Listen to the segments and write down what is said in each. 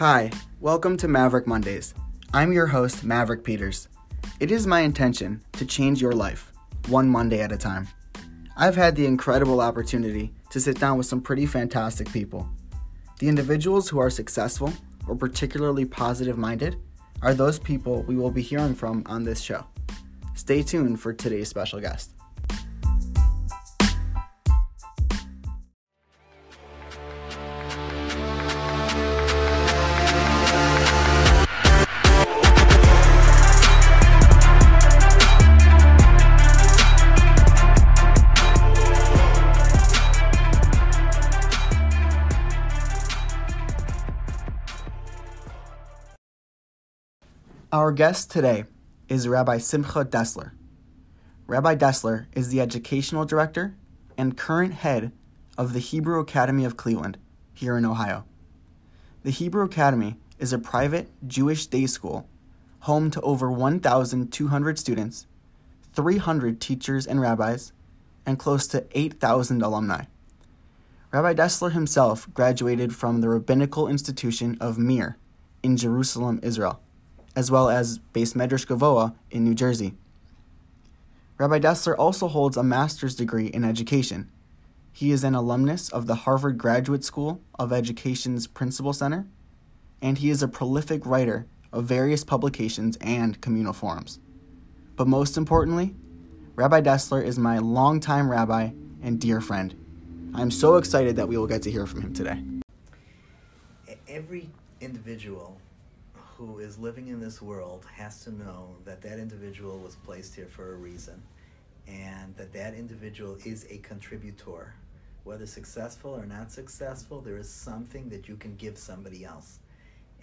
Hi, welcome to Maverick Mondays. I'm your host, Maverick Peters. It is my intention to change your life, one Monday at a time. I've had the incredible opportunity to sit down with some pretty fantastic people. The individuals who are successful or particularly positive minded are those people we will be hearing from on this show. Stay tuned for today's special guest. Our guest today is Rabbi Simcha Dessler. Rabbi Dessler is the educational director and current head of the Hebrew Academy of Cleveland here in Ohio. The Hebrew Academy is a private Jewish day school home to over 1,200 students, 300 teachers and rabbis, and close to 8,000 alumni. Rabbi Dessler himself graduated from the Rabbinical Institution of Mir in Jerusalem, Israel as well as Beis Medrash Govoha in New Jersey. Rabbi Dessler also holds a master's degree in education. He is an alumnus of the Harvard Graduate School of Education's Principal Center, and he is a prolific writer of various publications and communal forums. But most importantly, Rabbi Dessler is my longtime rabbi and dear friend. I'm so excited that we will get to hear from him today. Every individual who is living in this world has to know that that individual was placed here for a reason and that that individual is a contributor. Whether successful or not successful, there is something that you can give somebody else.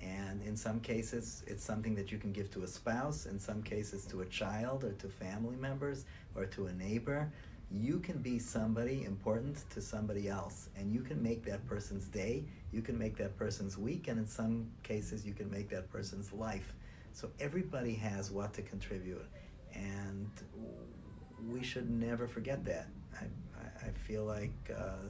And in some cases, it's something that you can give to a spouse, in some cases, to a child or to family members or to a neighbor. You can be somebody important to somebody else, and you can make that person's day you can make that person's week, and in some cases, you can make that person's life. So everybody has what to contribute, and we should never forget that. I, I feel like uh,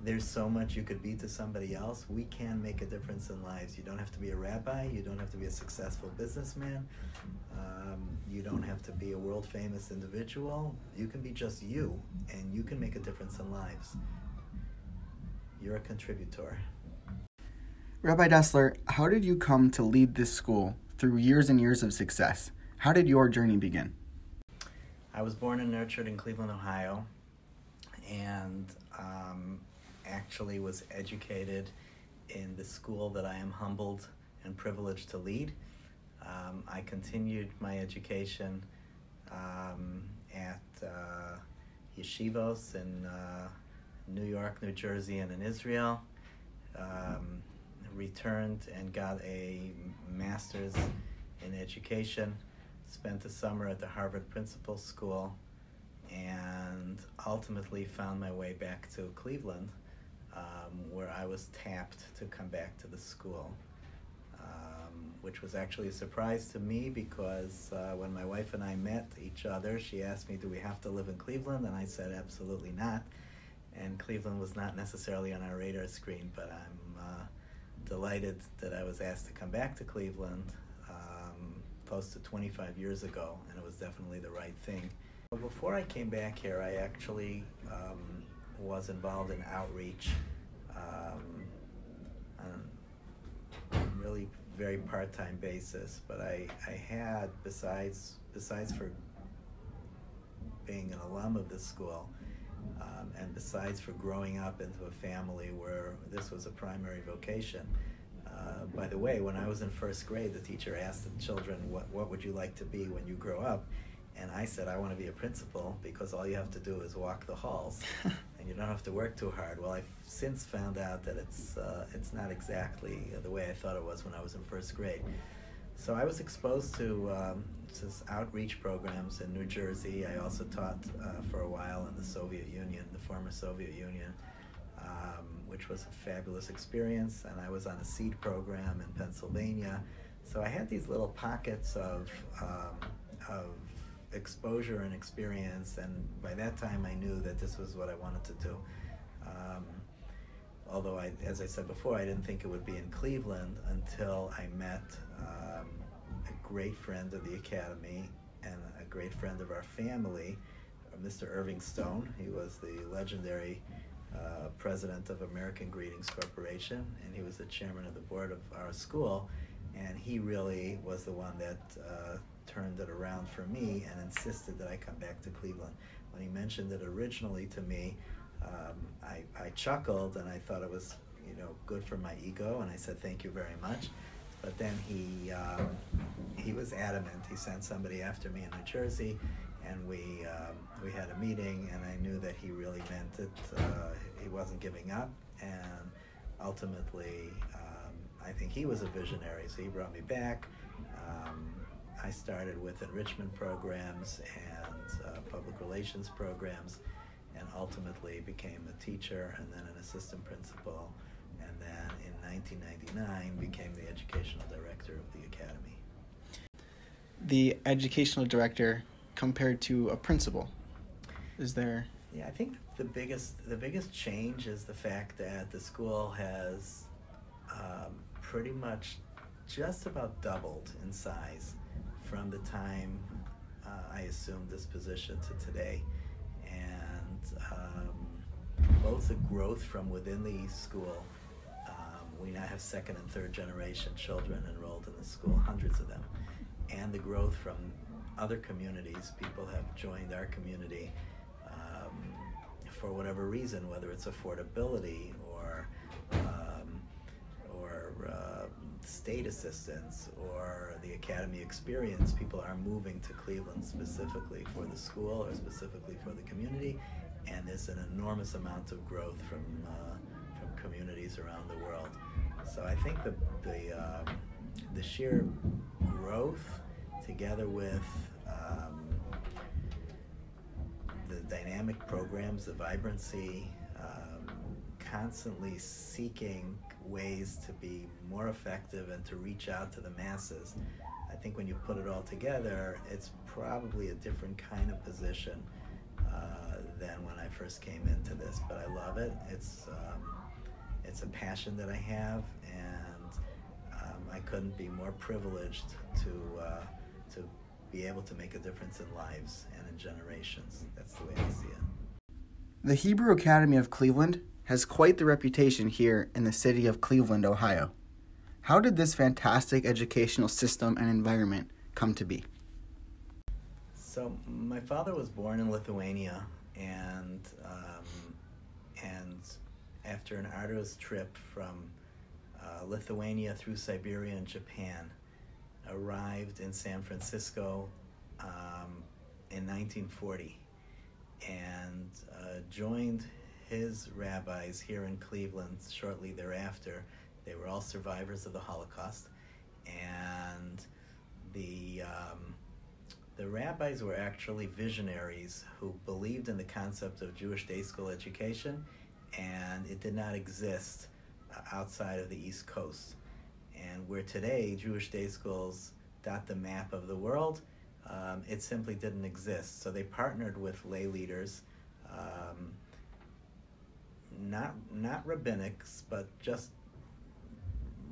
there's so much you could be to somebody else. We can make a difference in lives. You don't have to be a rabbi. You don't have to be a successful businessman. Um, you don't have to be a world famous individual. You can be just you, and you can make a difference in lives. You're a contributor. Rabbi Dessler, how did you come to lead this school through years and years of success? How did your journey begin? I was born and nurtured in Cleveland, Ohio, and um, actually was educated in the school that I am humbled and privileged to lead. Um, I continued my education um, at uh, yeshivos in uh, New York, New Jersey, and in Israel. Um, returned and got a master's in education. Spent the summer at the Harvard Principal School, and ultimately found my way back to Cleveland, um, where I was tapped to come back to the school. Um, which was actually a surprise to me because uh, when my wife and I met each other, she asked me, Do we have to live in Cleveland? And I said, Absolutely not and Cleveland was not necessarily on our radar screen, but I'm uh, delighted that I was asked to come back to Cleveland um, close to 25 years ago, and it was definitely the right thing. But Before I came back here, I actually um, was involved in outreach um, on a really very part-time basis, but I, I had, besides, besides for being an alum of this school, um, and besides for growing up into a family where this was a primary vocation, uh, by the way, when I was in first grade, the teacher asked the children, what, what would you like to be when you grow up? And I said, I want to be a principal because all you have to do is walk the halls and you don't have to work too hard. Well, I've since found out that it's, uh, it's not exactly the way I thought it was when I was in first grade. So I was exposed to um, just outreach programs in New Jersey. I also taught uh, for a while in the Soviet Union, the former Soviet Union, um, which was a fabulous experience. And I was on a seed program in Pennsylvania. So I had these little pockets of, um, of exposure and experience. And by that time, I knew that this was what I wanted to do. Um, although I, as I said before, I didn't think it would be in Cleveland until I met um, a great friend of the Academy and a great friend of our family, uh, Mr. Irving Stone. He was the legendary uh, president of American Greetings Corporation, and he was the chairman of the board of our school. And he really was the one that uh, turned it around for me and insisted that I come back to Cleveland. When he mentioned it originally to me, um, I, I chuckled and I thought it was, you know, good for my ego, and I said thank you very much. But then he um, he was adamant. He sent somebody after me in New Jersey, and we um, we had a meeting, and I knew that he really meant it. Uh, he wasn't giving up, and ultimately, um, I think he was a visionary. So he brought me back. Um, I started with enrichment programs and uh, public relations programs and ultimately became a teacher and then an assistant principal, and then in 1999 became the educational director of the academy. The educational director compared to a principal, is there? Yeah, I think the biggest the biggest change is the fact that the school has um, pretty much just about doubled in size from the time uh, I assumed this position to today and um, both the growth from within the school. We now have second and third generation children enrolled in the school, hundreds of them, and the growth from other communities. People have joined our community um, for whatever reason, whether it's affordability or um, or uh, state assistance or the academy experience, people are moving to Cleveland specifically for the school or specifically for the community, and there's an enormous amount of growth from uh, from communities around the world. So I think the the um, the sheer growth, together with um, the dynamic programs, the vibrancy, um, constantly seeking ways to be more effective and to reach out to the masses. I think when you put it all together, it's probably a different kind of position uh, than when I first came into this. But I love it. It's um, it's a passion that I have, and um, I couldn't be more privileged to uh, to be able to make a difference in lives and in generations. That's the way I see it. The Hebrew Academy of Cleveland has quite the reputation here in the city of Cleveland, Ohio. How did this fantastic educational system and environment come to be? So, my father was born in Lithuania, and um, and after an arduous trip from uh, Lithuania through Siberia and Japan, arrived in San Francisco um, in 1940, and uh, joined his rabbis here in Cleveland shortly thereafter. They were all survivors of the Holocaust, and the um, the rabbis were actually visionaries who believed in the concept of Jewish day school education, and it did not exist uh, outside of the East Coast. And where today Jewish day schools dot the map of the world, um, it simply didn't exist. So they partnered with lay leaders. Um, not not rabbinics, but just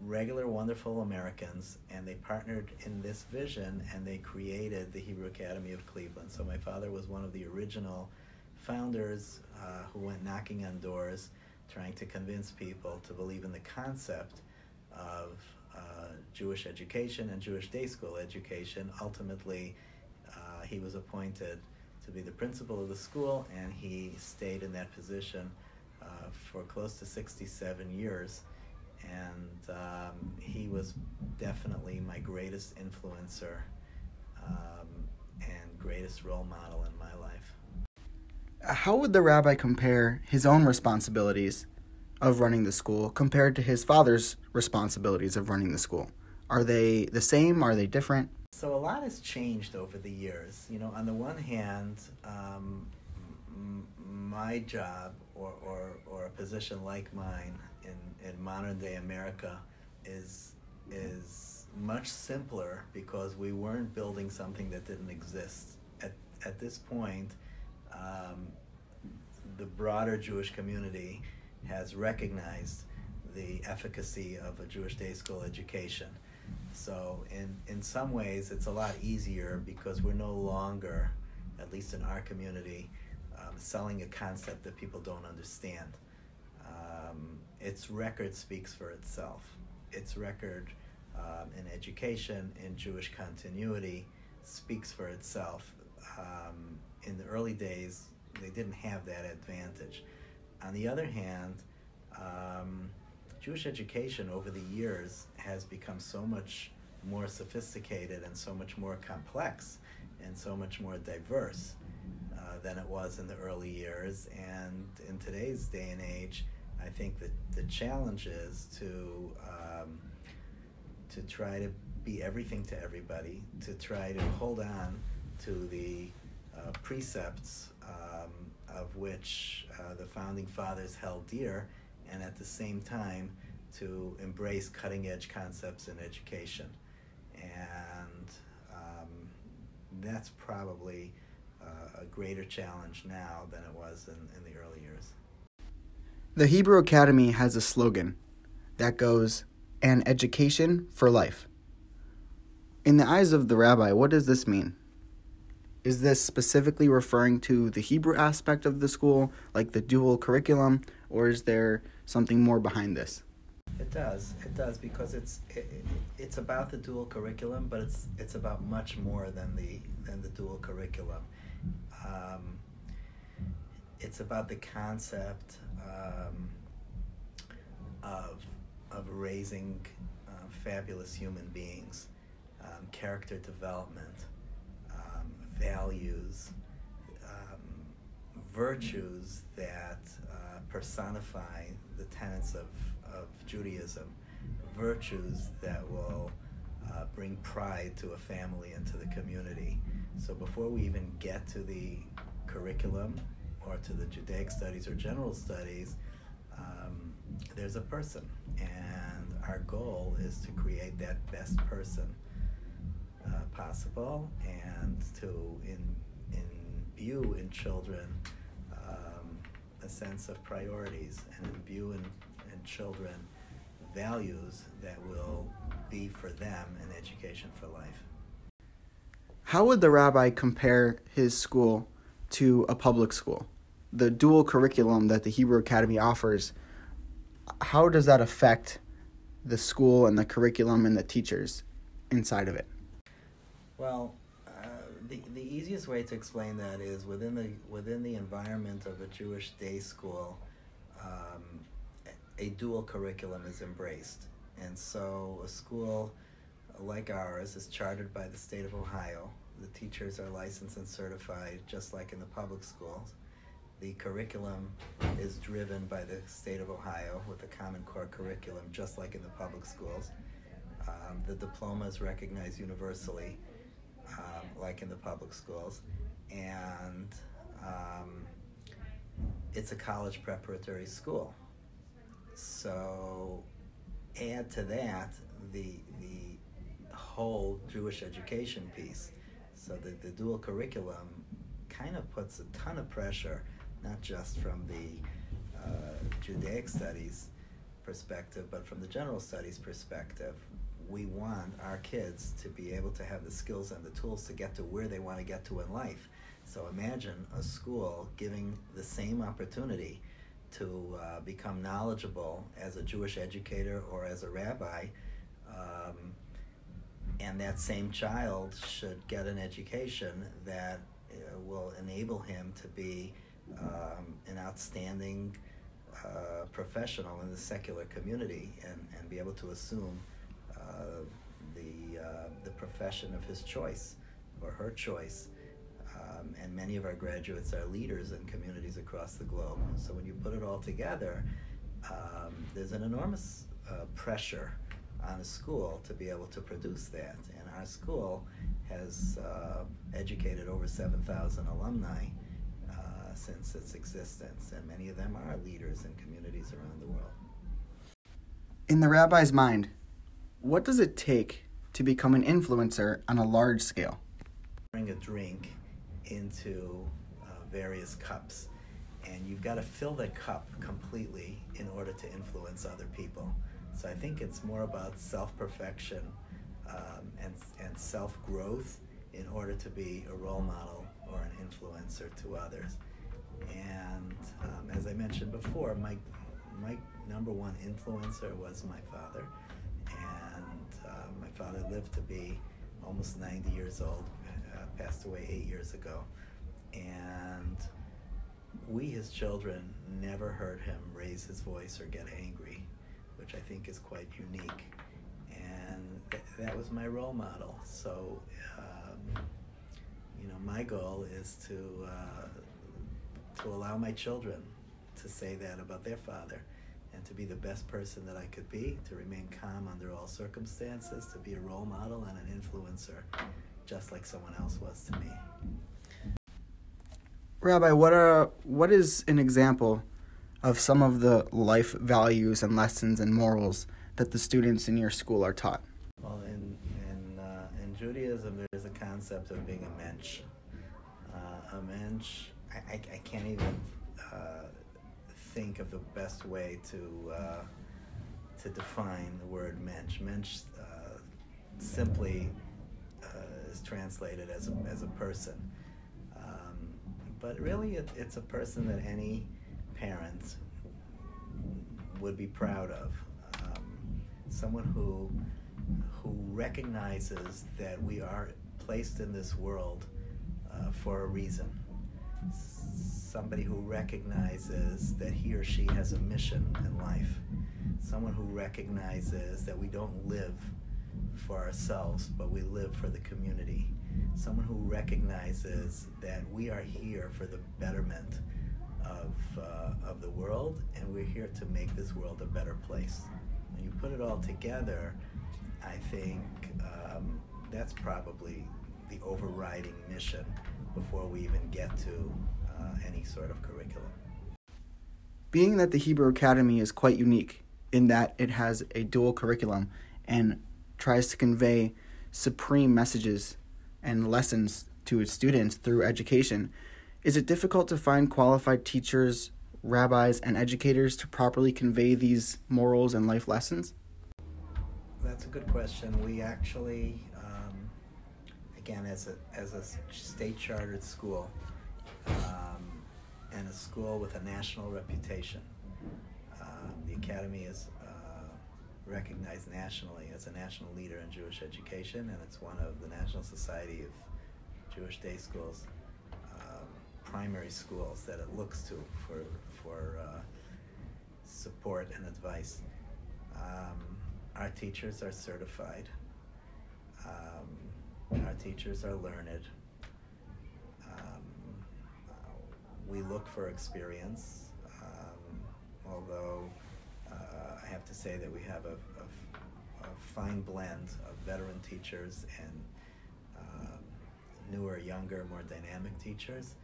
regular wonderful Americans, and they partnered in this vision and they created the Hebrew Academy of Cleveland. So my father was one of the original founders uh, who went knocking on doors, trying to convince people to believe in the concept of uh, Jewish education and Jewish day school education. Ultimately, uh, he was appointed to be the principal of the school, and he stayed in that position uh, for close to 67 years. And um, he was definitely my greatest influencer um, and greatest role model in my life. How would the rabbi compare his own responsibilities of running the school compared to his father's responsibilities of running the school? Are they the same? Are they different? So a lot has changed over the years. You know, on the one hand, um, m- my job or, or, or a position like mine in, in modern day America is, is much simpler because we weren't building something that didn't exist. At, at this point, um, the broader Jewish community has recognized the efficacy of a Jewish day school education. So, in, in some ways, it's a lot easier because we're no longer, at least in our community, um, selling a concept that people don't understand. Um, its record speaks for itself. Its record um, in education, in Jewish continuity, speaks for itself. In the early days, they didn't have that advantage. On the other hand, um, Jewish education over the years has become so much more sophisticated and so much more complex and so much more diverse uh, than it was in the early years. And in today's day and age, I think that the challenge is to um, to try to be everything to everybody, to try to hold on to the uh, precepts um, of which uh, the founding fathers held dear, and at the same time to embrace cutting edge concepts in education. And um, that's probably uh, a greater challenge now than it was in, in the early years. The Hebrew Academy has a slogan that goes, An Education for Life. In the eyes of the rabbi, what does this mean? Is this specifically referring to the Hebrew aspect of the school, like the dual curriculum, or is there something more behind this? It does. It does because it's it, it's about the dual curriculum, but it's it's about much more than the than the dual curriculum. Um, it's about the concept um, of of raising uh, fabulous human beings, um, character development, values, um, virtues that uh, personify the tenets of, of Judaism, virtues that will uh, bring pride to a family and to the community. So before we even get to the curriculum or to the Judaic studies or general studies, um, there's a person, and our goal is to create that best person possible and to in, imbue in children um, a sense of priorities and imbue in, in children values that will be for them an education for life. How would the rabbi compare his school to a public school? The dual curriculum that the Hebrew Academy offers, how does that affect the school and the curriculum and the teachers inside of it? Well, uh, the, the easiest way to explain that is within the within the environment of a Jewish day school, um, a dual curriculum is embraced, and so a school like ours is chartered by the state of Ohio. The teachers are licensed and certified, just like in the public schools. The curriculum is driven by the state of Ohio with a Common Core curriculum, just like in the public schools. Um, the diploma is recognized universally, um, like in the public schools, and um, it's a college preparatory school. So, add to that the the whole Jewish education piece. So the, the dual curriculum kind of puts a ton of pressure, not just from the uh, Judaic studies perspective, but from the general studies perspective. We want our kids to be able to have the skills and the tools to get to where they want to get to in life. So imagine a school giving the same opportunity to uh, become knowledgeable as a Jewish educator or as a rabbi. Um, and that same child should get an education that uh, will enable him to be um, an outstanding uh, professional in the secular community and, and be able to assume the, uh, the profession of his choice or her choice. Um, and many of our graduates are leaders in communities across the globe. So when you put it all together, um, there's an enormous uh, pressure on a school to be able to produce that. And our school has uh, educated over 7,000 alumni uh, since its existence, and many of them are leaders in communities around the world. In the rabbi's mind, what does it take to become an influencer on a large scale? Bring a drink into uh, various cups, and you've got to fill the cup completely in order to influence other people. So I think it's more about self perfection um, and, and self growth in order to be a role model or an influencer to others. And um, as I mentioned before, my, my number one influencer was my father. My father lived to be almost 90 years old, uh, passed away eight years ago. And we, his children, never heard him raise his voice or get angry, which I think is quite unique. And th- that was my role model. So, um, you know, my goal is to uh, to allow my children to say that about their father, and to be the best person that I could be, to remain calm under all circumstances, to be a role model and an influencer, just like someone else was to me. Rabbi, what are what is an example of some of the life values and lessons and morals that the students in your school are taught? Well, in in uh, in Judaism, there's a concept of being a mensch. Uh, a mensch, I, I, I can't even uh, think of the best way to uh, to define the word mensch. Mensch uh, simply uh, is translated as a, as a person but really it, it's a person that any parent would be proud of. Um, someone who who recognizes that we are placed in this world uh, for a reason. Somebody who recognizes that he or she has a mission in life. Someone who recognizes that we don't live for ourselves, but we live for the community someone who recognizes that we are here for the betterment of, uh, of the world and we're here to make this world a better place. When you put it all together, I think um, that's probably the overriding mission before we even get to any sort of curriculum. Being that the Hebrew Academy is quite unique in that it has a dual curriculum and tries to convey supreme messages and lessons to its students through education, is it difficult to find qualified teachers, rabbis, and educators to properly convey these morals and life lessons? That's a good question. We actually, um, again, as a, as a state chartered school um, and a school with a national reputation, um, the Academy is recognized nationally as a national leader in Jewish education, and it's one of the National Society of Jewish Day Schools um, primary schools that it looks to for for uh, support and advice. Um, our teachers are certified. Um, our teachers are learned. Um, we look for experience, um, although uh, I have to say that we have a, a, a fine blend of veteran teachers and um, newer, younger, more dynamic teachers.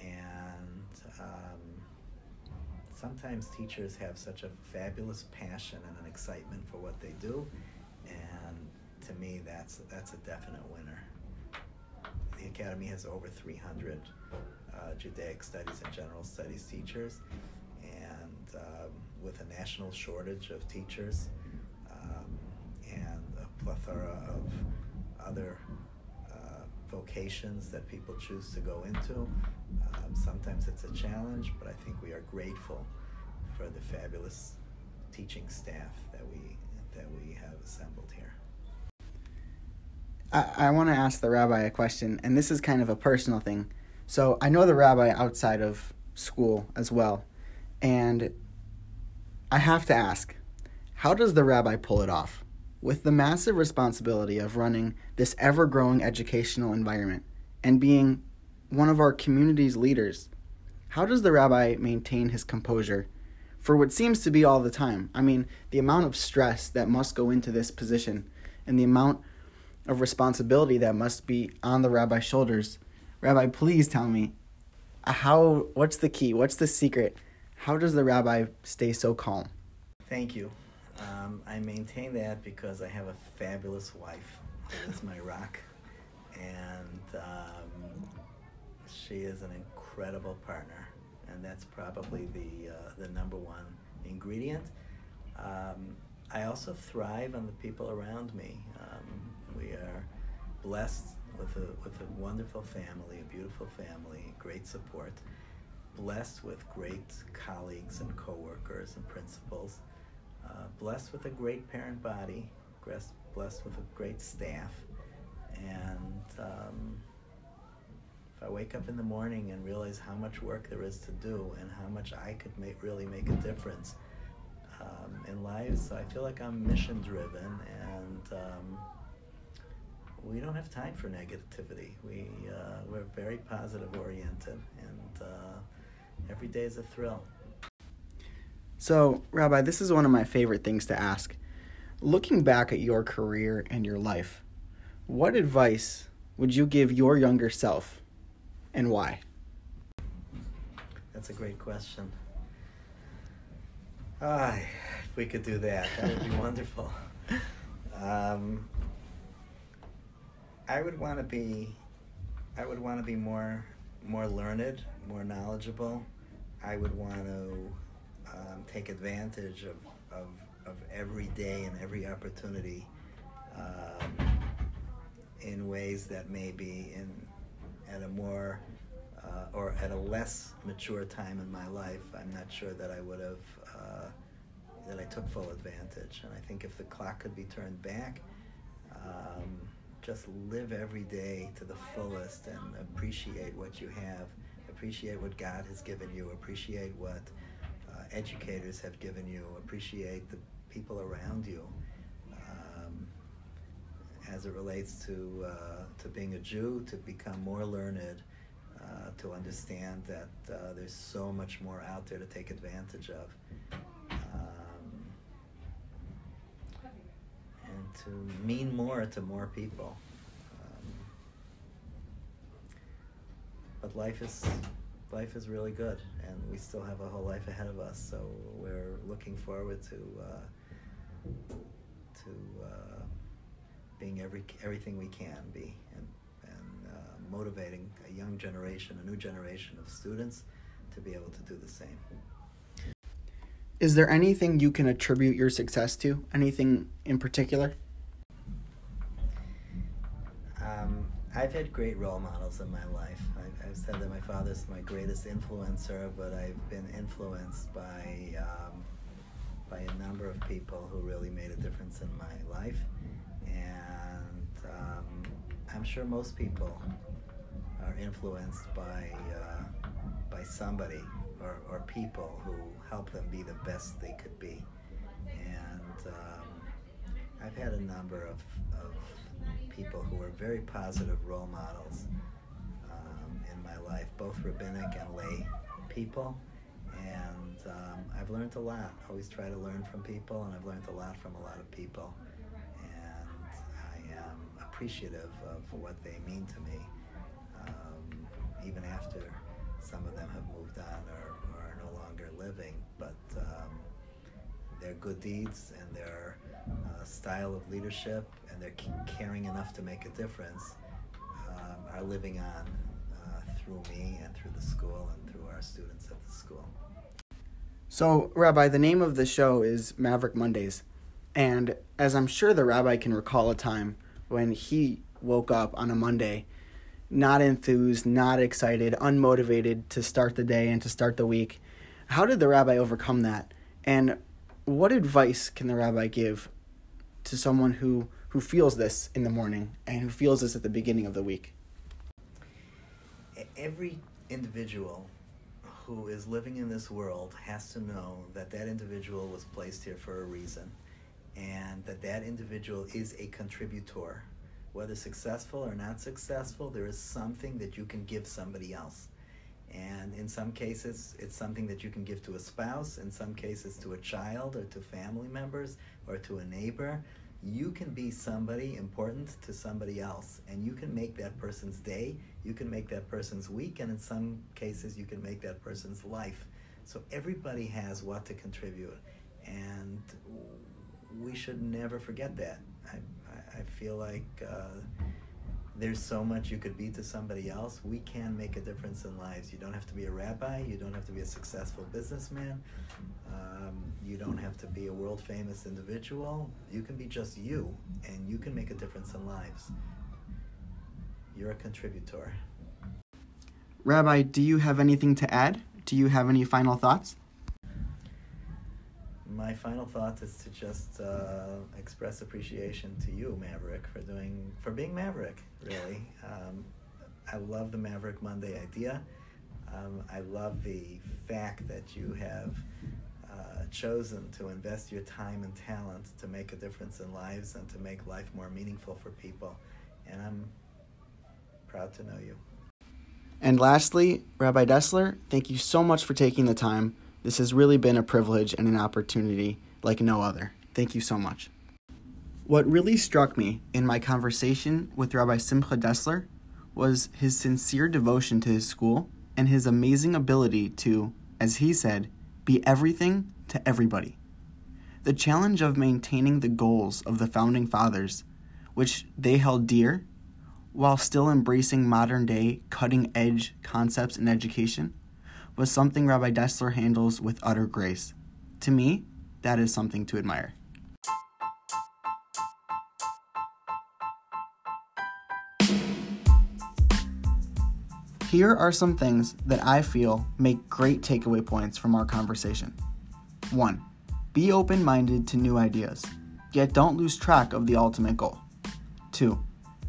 And um, sometimes teachers have such a fabulous passion and an excitement for what they do. And to me, that's, that's a definite winner. The Academy has over 300 uh, Judaic studies and general studies teachers. And um, with a national shortage of teachers um, and a plethora of other uh, vocations that people choose to go into. Um, sometimes it's a challenge, but I think we are grateful for the fabulous teaching staff that we that we have assembled here. I, I want to ask the rabbi a question, and this is kind of a personal thing. So I know the rabbi outside of school as well, and I have to ask how does the rabbi pull it off? With the massive responsibility of running this ever growing educational environment and being one of our community's leaders, how does the rabbi maintain his composure for what seems to be all the time? I mean, the amount of stress that must go into this position and the amount of responsibility that must be on the rabbi's shoulders. Rabbi, please tell me how what's the key? What's the secret how does the rabbi stay so calm? Thank you. Um, I maintain that because I have a fabulous wife. It's my rock. And um, she is an incredible partner. And and that's probably the uh, the number one ingredient. Um, I also thrive on the people around me. Um, we are blessed with a with a wonderful family, a beautiful family, great support. Blessed with great colleagues and coworkers and principals. Uh, blessed with a great parent body. Blessed with a great staff, and um, if I wake up in the morning and realize how much work there is to do and how much I could make really make a difference um, in lives, I feel like I'm mission driven and um, we don't have time for negativity. We uh, we're very positive oriented and uh, every day is a thrill. So, Rabbi, this is one of my favorite things to ask. Looking back at your career and your life, what advice would you give your younger self and why? That's a great question. Ah, if we could do that, that would be wonderful. Um, I would want to be, I would want to be more, more learned, more knowledgeable. I would want to um, take advantage of, of, of every day and every opportunity um, in ways that maybe in at a more uh, or at a less mature time in my life, I'm not sure that I would have uh, that I took full advantage. And I think if the clock could be turned back, um, just live every day to the fullest and appreciate what you have, appreciate what God has given you, appreciate what uh, educators have given you, appreciate the people around you. Um, as it relates to uh, to being a Jew, to become more learned, uh, to understand that uh, there's so much more out there to take advantage of, um, and to mean more to more people. Um, but life is life is really good, and we still have a whole life ahead of us. So we're looking forward to uh, to uh, being every everything we can be, and and uh, motivating a young generation, a new generation of students, to be able to do the same. Is there anything you can attribute your success to? Anything in particular? Um, I've had great role models in my life. I've, I've, said that my father's my greatest influencer, but I've been influenced by um, by a number of people who really made a difference in my life, and um, I'm sure most people are influenced by uh, by somebody or, or people who help them be the best they could be, and um, I've had a number of, of people who were very positive role models um, in my life, both rabbinic and lay people. And um, I've learned a lot. I always try to learn from people, and I've learned a lot from a lot of people. And I am appreciative of what they mean to me, um, even after some of them have moved on or, or are no longer living. But um, their good deeds and their style of leadership and they're caring enough to make a difference um, are living on uh, through me and through the school and through our students at the school. So, Rabbi, the name of the show is Maverick Mondays. And as I'm sure the rabbi can recall a time when he woke up on a Monday not enthused, not excited, unmotivated to start the day and to start the week. How did the rabbi overcome that? And what advice can the rabbi give to someone who who feels this in the morning and who feels this at the beginning of the week? Every individual who is living in this world has to know that that individual was placed here for a reason and that that individual is a contributor. Whether successful or not successful, there is something that you can give somebody else. And in some cases, it's something that you can give to a spouse, in some cases, to a child or to family members or to a neighbor. You can be somebody important to somebody else and you can make that person's day you can make that person's week and in some cases you can make that person's life. So everybody has what to contribute and we should never forget that. I, I feel like uh, there's so much you could be to somebody else. We can make a difference in lives. You don't have to be a rabbi. You don't have to be a successful businessman. Um, you don't have to be a world famous individual. You can be just you, and you can make a difference in lives. You're a contributor. Rabbi, do you have anything to add? Do you have any final thoughts? My final thought is to just uh, express appreciation to you, Maverick, for doing for being Maverick. Really, um, I love the Maverick Monday idea. Um, I love the fact that you have uh, chosen to invest your time and talent to make a difference in lives and to make life more meaningful for people. And I'm proud to know you. And lastly, Rabbi Dessler, thank you so much for taking the time this has really been a privilege and an opportunity like no other. Thank you so much. What really struck me in my conversation with Rabbi Simcha Dessler was his sincere devotion to his school and his amazing ability to, as he said, be everything to everybody. The challenge of maintaining the goals of the founding fathers, which they held dear, while still embracing modern day cutting edge concepts in education, was something Rabbi Dessler handles with utter grace. To me, that is something to admire. Here are some things that I feel make great takeaway points from our conversation. 1. Be open minded to new ideas, yet don't lose track of the ultimate goal. 2.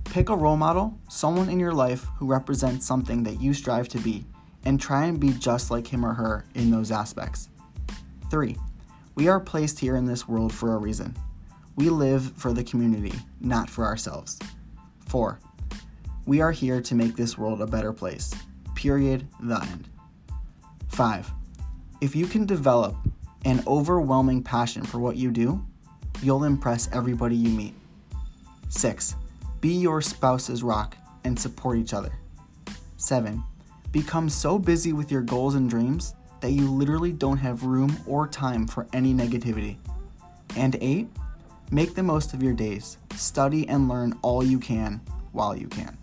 Pick a role model, someone in your life who represents something that you strive to be, and try and be just like him or her in those aspects. 3. We are placed here in this world for a reason. We live for the community, not for ourselves. 4. We are here to make this world a better place. Period. The end. 5. If you can develop an overwhelming passion for what you do, you'll impress everybody you meet. 6. Be your spouse's rock and support each other. 7 Become so busy with your goals and dreams that you literally don't have room or time for any negativity. And 8. Make the most of your days. Study and learn all you can while you can.